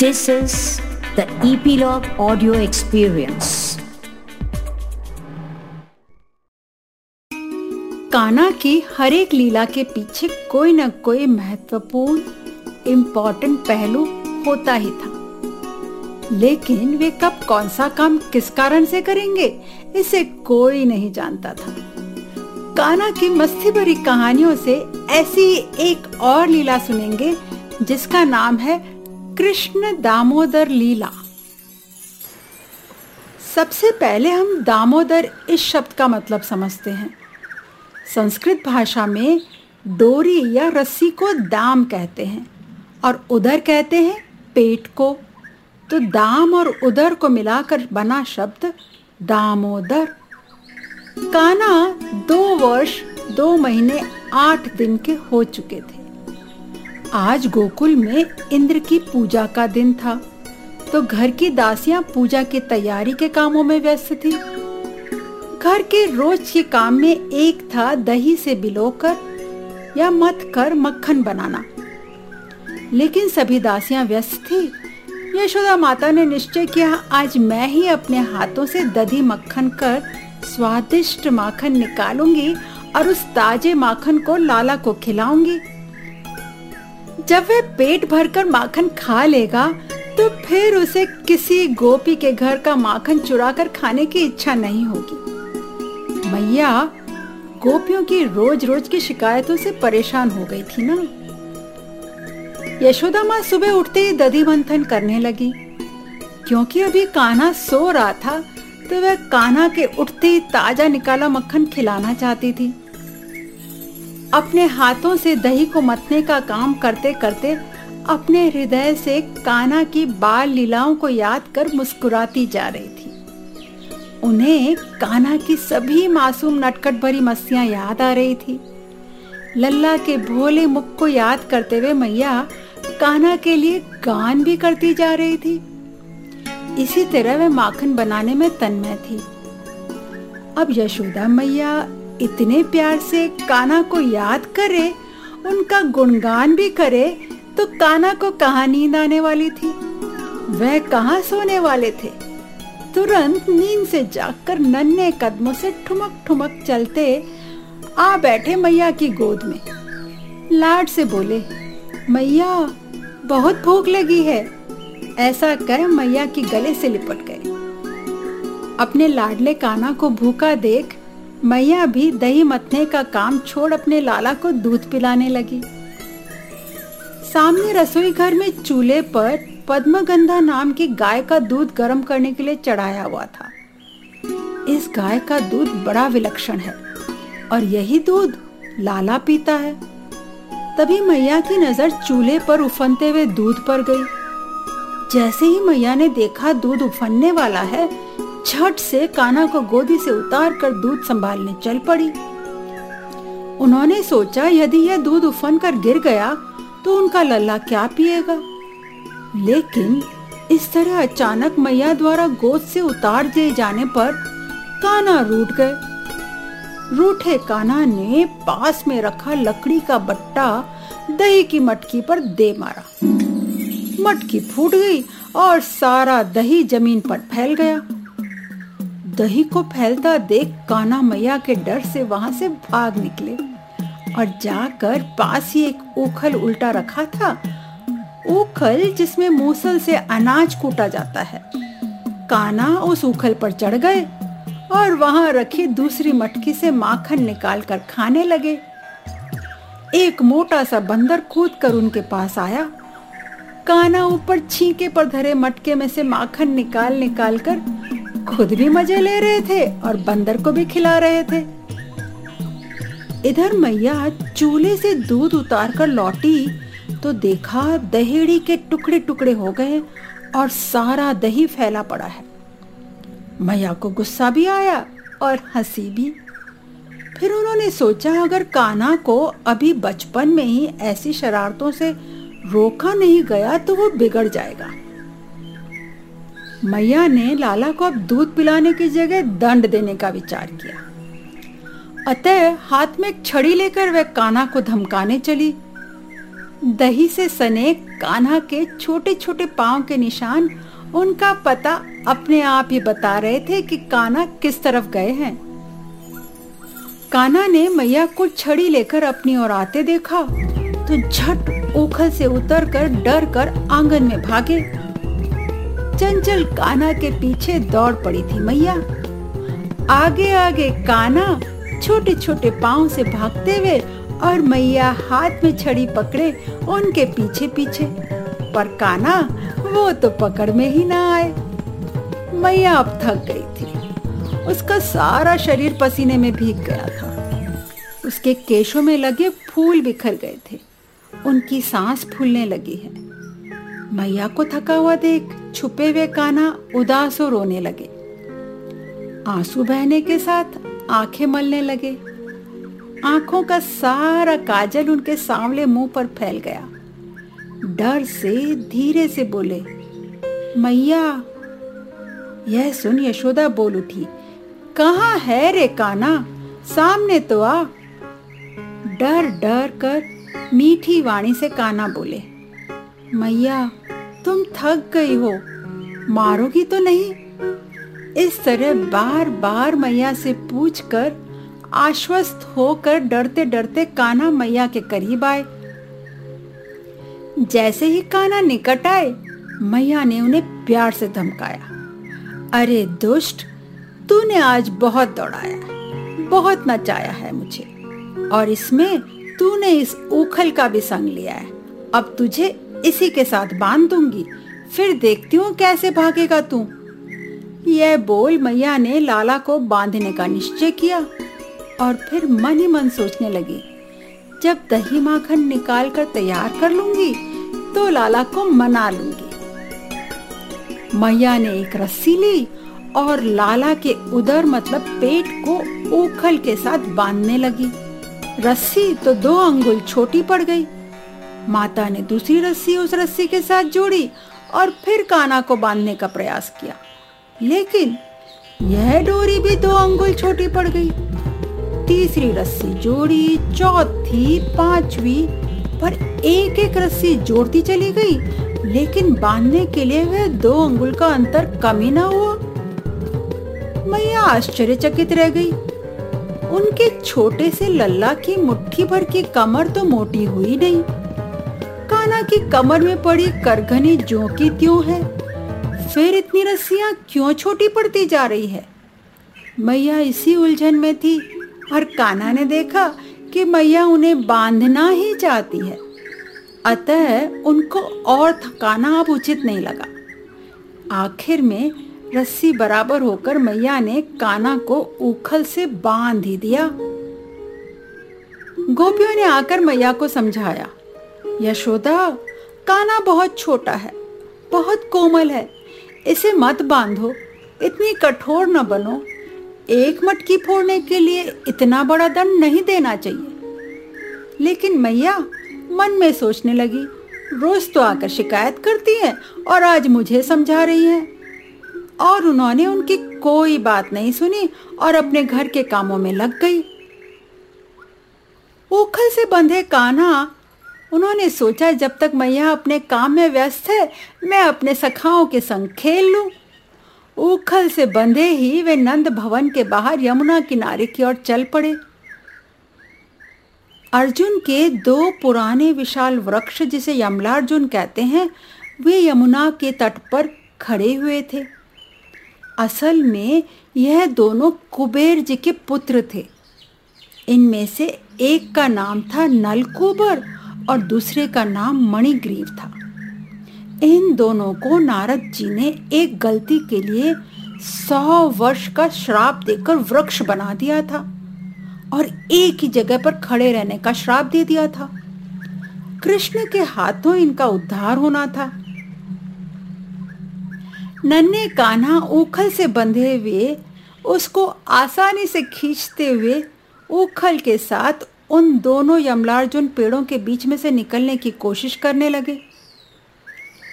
This is the Epilogue Audio Experience. काना की हर एक लीला के पीछे कोई न कोई महत्वपूर्ण इम्पोर्टेंट पहलू होता ही था लेकिन वे कब कौन सा काम किस कारण से करेंगे, इसे कोई नहीं जानता था काना की मस्ती भरी कहानियों से ऐसी एक और लीला सुनेंगे, जिसका नाम है कृष्ण दामोदर लीला। सबसे पहले हम दामोदर इस शब्द का मतलब समझते हैं। संस्कृत भाषा में डोरी या रस्सी को दाम कहते हैं और उधर कहते हैं पेट को। तो दाम और उदर को मिलाकर बना शब्द दामोदर। काना दो वर्ष, दो महीने, आठ दिन के हो चुके थे। आज गोकुल में इंद्र की पूजा का दिन था तो घर की दासियाँ पूजा की तैयारी के कामों में व्यस्त थी। घर के रोज के काम में एक था दही से बिलोकर या मत कर मक्खन बनाना। लेकिन सभी दासियाँ व्यस्त थी। यशोदा माता ने निश्चय किया, आज मैं ही अपने हाथों से दधी मक्खन कर स्वादिष्ट माखन निकालूँगी और उस ताजे माखन को लाला को खिलाऊँगी। जब वह पेट भरकर माखन खा लेगा तो फिर उसे किसी गोपी के घर का माखन चुराकर खाने की इच्छा नहीं होगी। मैया, गोपियों की रोज रोज की शिकायतों से परेशान हो गई थी ना? यशोदा माँ सुबह उठते ही दधी मंथन करने लगी। क्योंकि अभी कान्हा सो रहा था तो वह कान्हा के उठते ही ताज़ा निकाला मक्खन खिलाना चाहती थी। अपने हाथों से दही को मतने का काम करते करते अपने हृदय से कान्हा की बाल लीलाओं को याद कर मुस्कुराती जा रही थी। उन्हें कान्हा की सभी मासूम नटखट भरी मस्तियाँ याद आ रही थी। लल्ला के भोले मुख को याद करते हुए मैया कान्हा के लिए गान भी करती जा रही थी। इसी तरह वह माखन बनाने में तन्मय थी। अब यशोदा मैया इतने प्यार से काना को याद करे, उनका गुणगान भी करे तो काना को कहा नींद आने वाली थी? वह कहा सोने वाले थे? तुरंत नींद से जागकर नन्हे कदमों से ठुमक ठुमक चलते आ बैठे मैया की गोद में। लाड से बोले, मैया, बहुत भूख लगी है। ऐसा कह मैया की गले से लिपट गए अपने लाडले काना को भूखा देख मैया भी दही मथने का काम छोड़ अपने लाला को दूध पिलाने लगी। सामने रसोई घर में चूल्हे पर पद्मगंधा नाम की गाय का दूध गर्म करने के लिए चढ़ाया हुआ था। इस गाय का दूध बड़ा विलक्षण है और यही दूध लाला पीता है। तभी मैया की नज़र चूल्हे पर उफनते हुए दूध पर गई। जैसे ही मैया ने देखा दूध उफनने वाला है झट से काना को गोदी से उतार कर दूध संभालने चल पड़ी। उन्होंने सोचा, यदि यह दूध उफन कर गिर गया तो उनका लल्ला क्या पिएगा? लेकिन इस तरह अचानक मैया द्वारा गोद से उतार दिए जाने पर काना रूठ गए। रूठे काना ने पास में रखा लकड़ी का बट्टा दही की मटकी पर दे मारा। मटकी फूट गई और सारा दही ज़मीन पर फैल गया। दही को फैलता देख काना मैया के डर से वहाँ से भाग निकले। और जाकर पास ही एक उखल उल्टा रखा था उखल जिसमें मूसल से अनाज कूटा जाता है। काना उस उखल पर चढ़ गए और वहाँ रखी दूसरी मटकी से माखन निकाल कर खाने लगे। एक मोटा सा बंदर कूद कर उनके पास आया। काना ऊपर छीके पर धरे मटके में से माखन निकाल निकाल कर खुद भी मज़े ले रहे थे और बंदर को भी खिला रहे थे। इधर मैया चूल्हे से दूध उतार कर लौटी तो देखा दहेड़ी के टुकड़े टुकड़े हो गए और सारा दही फैला पड़ा है। मैया को गुस्सा भी आया और हँसी भी। फिर उन्होंने सोचा, अगर काना को अभी बचपन में ही ऐसी शरारतों से रोका नहीं गया तो वो बिगड़ जाएगा। मैया ने लाला को अब दूध पिलाने की जगह दंड देने का विचार किया। अतः हाथ में एक छड़ी लेकर वह कान्हा को धमकाने चली। दही से सने कान्हा के छोटे छोटे पाँव के निशान उनका पता अपने आप ही बता रहे थे कि कान्हा किस तरफ़ गए हैं। कान्हा ने मैया को छड़ी लेकर अपनी ओर आते देखा तो झट उखल से उतरकर डर कर आँगन में भागे। चंचल काना के पीछे दौड़ पड़ी थी मैया। आगे आगे काना छोटे छोटे पाँव से भागते हुए और मैया हाथ में छड़ी पकड़े उनके पीछे पीछे पर काना वो तो पकड़ में ही ना आए। मैया अब थक गई थी। उसका सारा शरीर पसीने में भीग गया था। उसके केशों में लगे फूल बिखर गए थे। उनकी सांस फूलने लगी है। मैया को थका हुआ देख छुपे हुए काना उदास और रोने लगे। आँसू बहने के साथ आँखें मलने लगे। आँखों का सारा काजल उनके सांवले मुँह पर फैल गया। डर से, धीरे से बोले, मैया, यह सुन यशोदा बोल उठी, कहा है रे काना सामने तो आ। डर डर कर मीठी वाणी से काना बोले, मैया तुम थक गई हो। मारोगी तो नहीं। इस तरह बार बार मैया से पूछकर, आश्वस्त होकर डरते डरते काना मैया के करीब आए। जैसे ही काना निकट आए, मैया ने उन्हें प्यार से धमकाया। अरे दुष्ट, तूने आज बहुत दौड़ाया, बहुत नचाया है मुझे। और इसमें तूने इस उखल का भी संग लिया है। अब तुझे इसी के साथ बाँध दूँगी। फिर देखती हूँ कैसे भागेगा तू। यह बोल मैया ने लाला को बांधने का निश्चय किया और फिर मन ही मन सोचने लगी। जब दही माखन निकाल कर तैयार कर लूँगी तो लाला को मना लूँगी। मैया ने एक रस्सी ली और लाला के उधर मतलब पेट को उखल के साथ बांधने लगी। रस्सी तो दो अंगुल छोटी पड़ गई। माता ने दूसरी रस्सी उस रस्सी के साथ जोड़ी और फिर काना को बांधने का प्रयास किया। लेकिन यह डोरी भी दो अंगुल छोटी पड़ गई। तीसरी रस्सी जोड़ी, चौथी, पांचवी, पर एक एक रस्सी जोड़ती चली गई। लेकिन बांधने के लिए वह दो अंगुल का अंतर कम ही ना हुआ। मैया आश्चर्यचकित रह गई। उनके छोटे से लल्ला की मुट्ठी भर की कमर तो मोटी हुई नहीं। काना की कमर में पड़ी करघनी जो की त्यों है। फिर इतनी रस्सियाँ क्यों छोटी पड़ती जा रही है? मैया इसी उलझन में थी और कान्हा ने देखा कि मैया उन्हें बांधना ही चाहती है। अतः उनको और थकाना अब उचित नहीं लगा। आखिर में रस्सी बराबर होकर मैया ने काना को उखल से बाँध ही दिया। गोपियों ने आकर मैया को समझाया। यशोदा काना बहुत छोटा है, बहुत कोमल है। इसे मत बांधो, इतनी कठोर न बनो। एक मटकी फोड़ने के लिए इतना बड़ा दंड नहीं देना चाहिए। लेकिन मैया मन में सोचने लगी, रोज तो आकर शिकायत करती है और आज मुझे समझा रही है। और उन्होंने उनकी कोई बात नहीं सुनी और अपने घर के कामों में लग गई। ओखल से बंधे कान्हा उन्होंने सोचा, जब तक मैया अपने काम में व्यस्त है, मैं अपने सखाओं के संग खेल लूँ। उखल से बंधे ही वे नंद भवन के बाहर यमुना किनारे की ओर चल पड़े। अर्जुन के दो पुराने विशाल वृक्ष, जिसे यमलार्जुन कहते हैं, वे यमुना के तट पर खड़े हुए थे। असल में यह दोनों कुबेर जी के पुत्र थे। इनमें से एक का नाम था नलकुबर और दूसरे का नाम मणिग्रीव था। इन दोनों को नारद जी ने एक गलती के लिए सौ वर्ष का श्राप देकर वृक्ष बना दिया था और एक ही जगह पर खड़े रहने का श्राप दे दिया था। कृष्ण के हाथों इनका उद्धार होना था। नन्हे कान्हा उखल से बंधे हुए, उसको आसानी से खींचते हुए उखल के साथ उन दोनों यमलार्जुन पेड़ों के बीच में से निकलने की कोशिश करने लगे।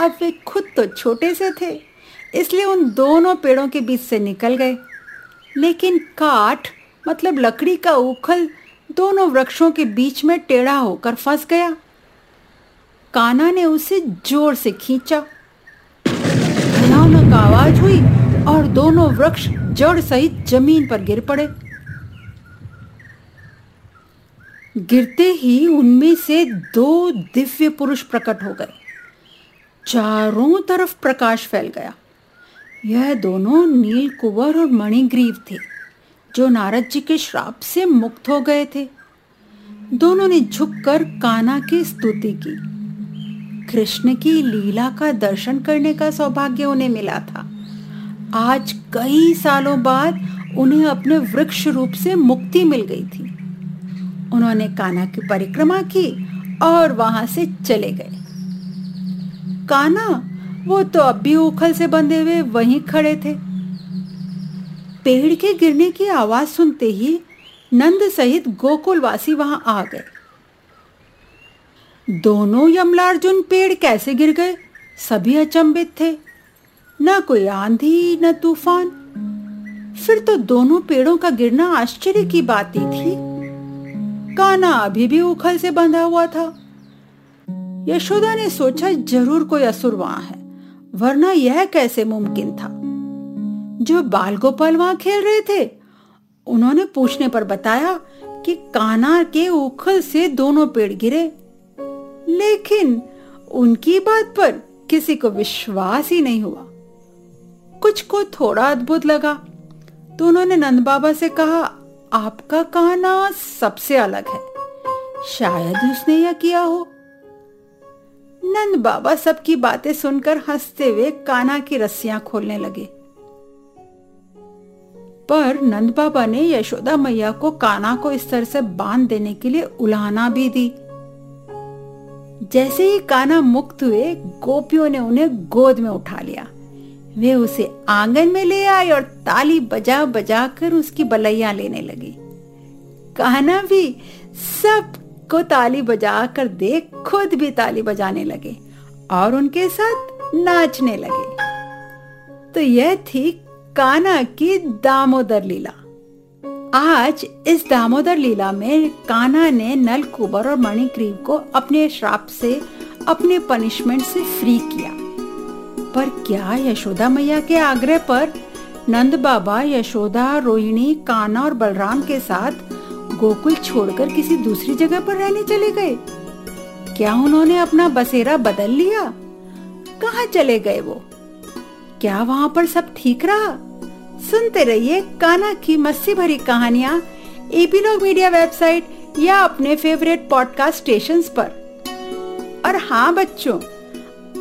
अब वे खुद तो छोटे से थे, इसलिए उन दोनों पेड़ों के बीच से निकल गए। लेकिन काठ मतलब लकड़ी का उखल, दोनों वृक्षों के बीच में टेढ़ा होकर फंस गया। काना ने उसे ज़ोर से खींचा। भयानक आवाज़ हुई और दोनों वृक्ष जड़ सहित ज़मीन पर गिर पड़े। गिरते ही उनमें से दो दिव्य पुरुष प्रकट हो गए। चारों तरफ़ प्रकाश फैल गया। यह दोनों नील कुंवर और मणिग्रीव थे, जो नारद जी के श्राप से मुक्त हो गए थे। दोनों ने झुककर काना की स्तुति की। कृष्ण की लीला का दर्शन करने का सौभाग्य उन्हें मिला था। आज कई सालों बाद उन्हें अपने वृक्ष रूप से मुक्ति मिल गई थी। उन्होंने काना की परिक्रमा की और वहाँ से चले गए। काना वो तो अब भी उखल से बंधे हुए वहीं खड़े थे। पेड़ के गिरने की आवाज़ सुनते ही नंद सहित गोकुलवासी वहाँ आ गए। दोनों यमलार्जुन पेड़ कैसे गिर गए, सभी अचंभित थे। न कोई आंधी, न तूफ़ान। फिर तो दोनों पेड़ों का गिरना आश्चर्य की बात ही थी। काना अभी भी उखल से बंधा हुआ था। यशोदा ने सोचा, ज़रूर कोई असुर वहाँ है, वरना यह कैसे मुमकिन था? जो बाल गोपाल वहाँ खेल रहे थे, उन्होंने पूछने पर बताया कि काना के उखल से दोनों पेड़ गिरे। लेकिन उनकी बात पर किसी को विश्वास ही नहीं हुआ। कुछ को थोड़ा अद्भुत लगा तो उन्होंने नंद बाबा से कहा आपका कहना सबसे अलग है। शायद उसने यह किया हो। नंद बाबा सबकी बातें सुनकर हँसते हुए काना की रस्सियाँ खोलने लगे। पर नंद बाबा ने यशोदा मैया को काना को इस तरह से बाँध देने के लिए उलाहना भी दी। जैसे ही काना मुक्त हुए, गोपियों ने उन्हें गोद में उठा लिया। वे उसे आँगन में ले आए और ताली बजा बजा कर उसकी बलैया लेने लगी। काना भी सबको ताली बजा कर देख खुद भी ताली बजाने लगे और उनके साथ नाचने लगे। तो यह थी काना की दामोदर लीला। आज इस दामोदर लीला में कान्हा ने नल कुबर और मणिग्रीव को अपने श्राप से, अपने पनिशमेंट से फ्री किया। पर क्या यशोदा मैया के आग्रह पर? नंद बाबा, यशोदा, रोहिणी काना और बलराम के साथ गोकुल छोड़कर किसी दूसरी जगह पर रहने चले गए। क्या उन्होंने अपना बसेरा बदल लिया? कहाँ चले गए वो? क्या वहाँ पर सब ठीक रहा? सुनते रहिए काना की मस्सी भरी कहानियाँ एपीलॉग मीडिया वेबसाइट या अपने फेवरेट पॉडकास्ट स्टेशन पर। और हाँ बच्चों,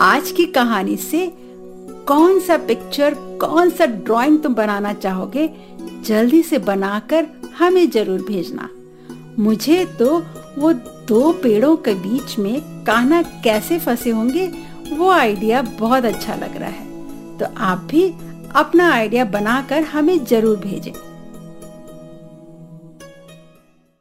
आज की कहानी से कौन सा पिक्चर कौन सा ड्राइंग तुम बनाना चाहोगे, जल्दी से बनाकर हमें ज़रूर भेजना। मुझे तो वो दो पेड़ों के बीच में काना कैसे फंसे होंगे, वो आइडिया बहुत अच्छा लग रहा है। तो आप भी अपना आइडिया बनाकर हमें ज़रूर भेजें।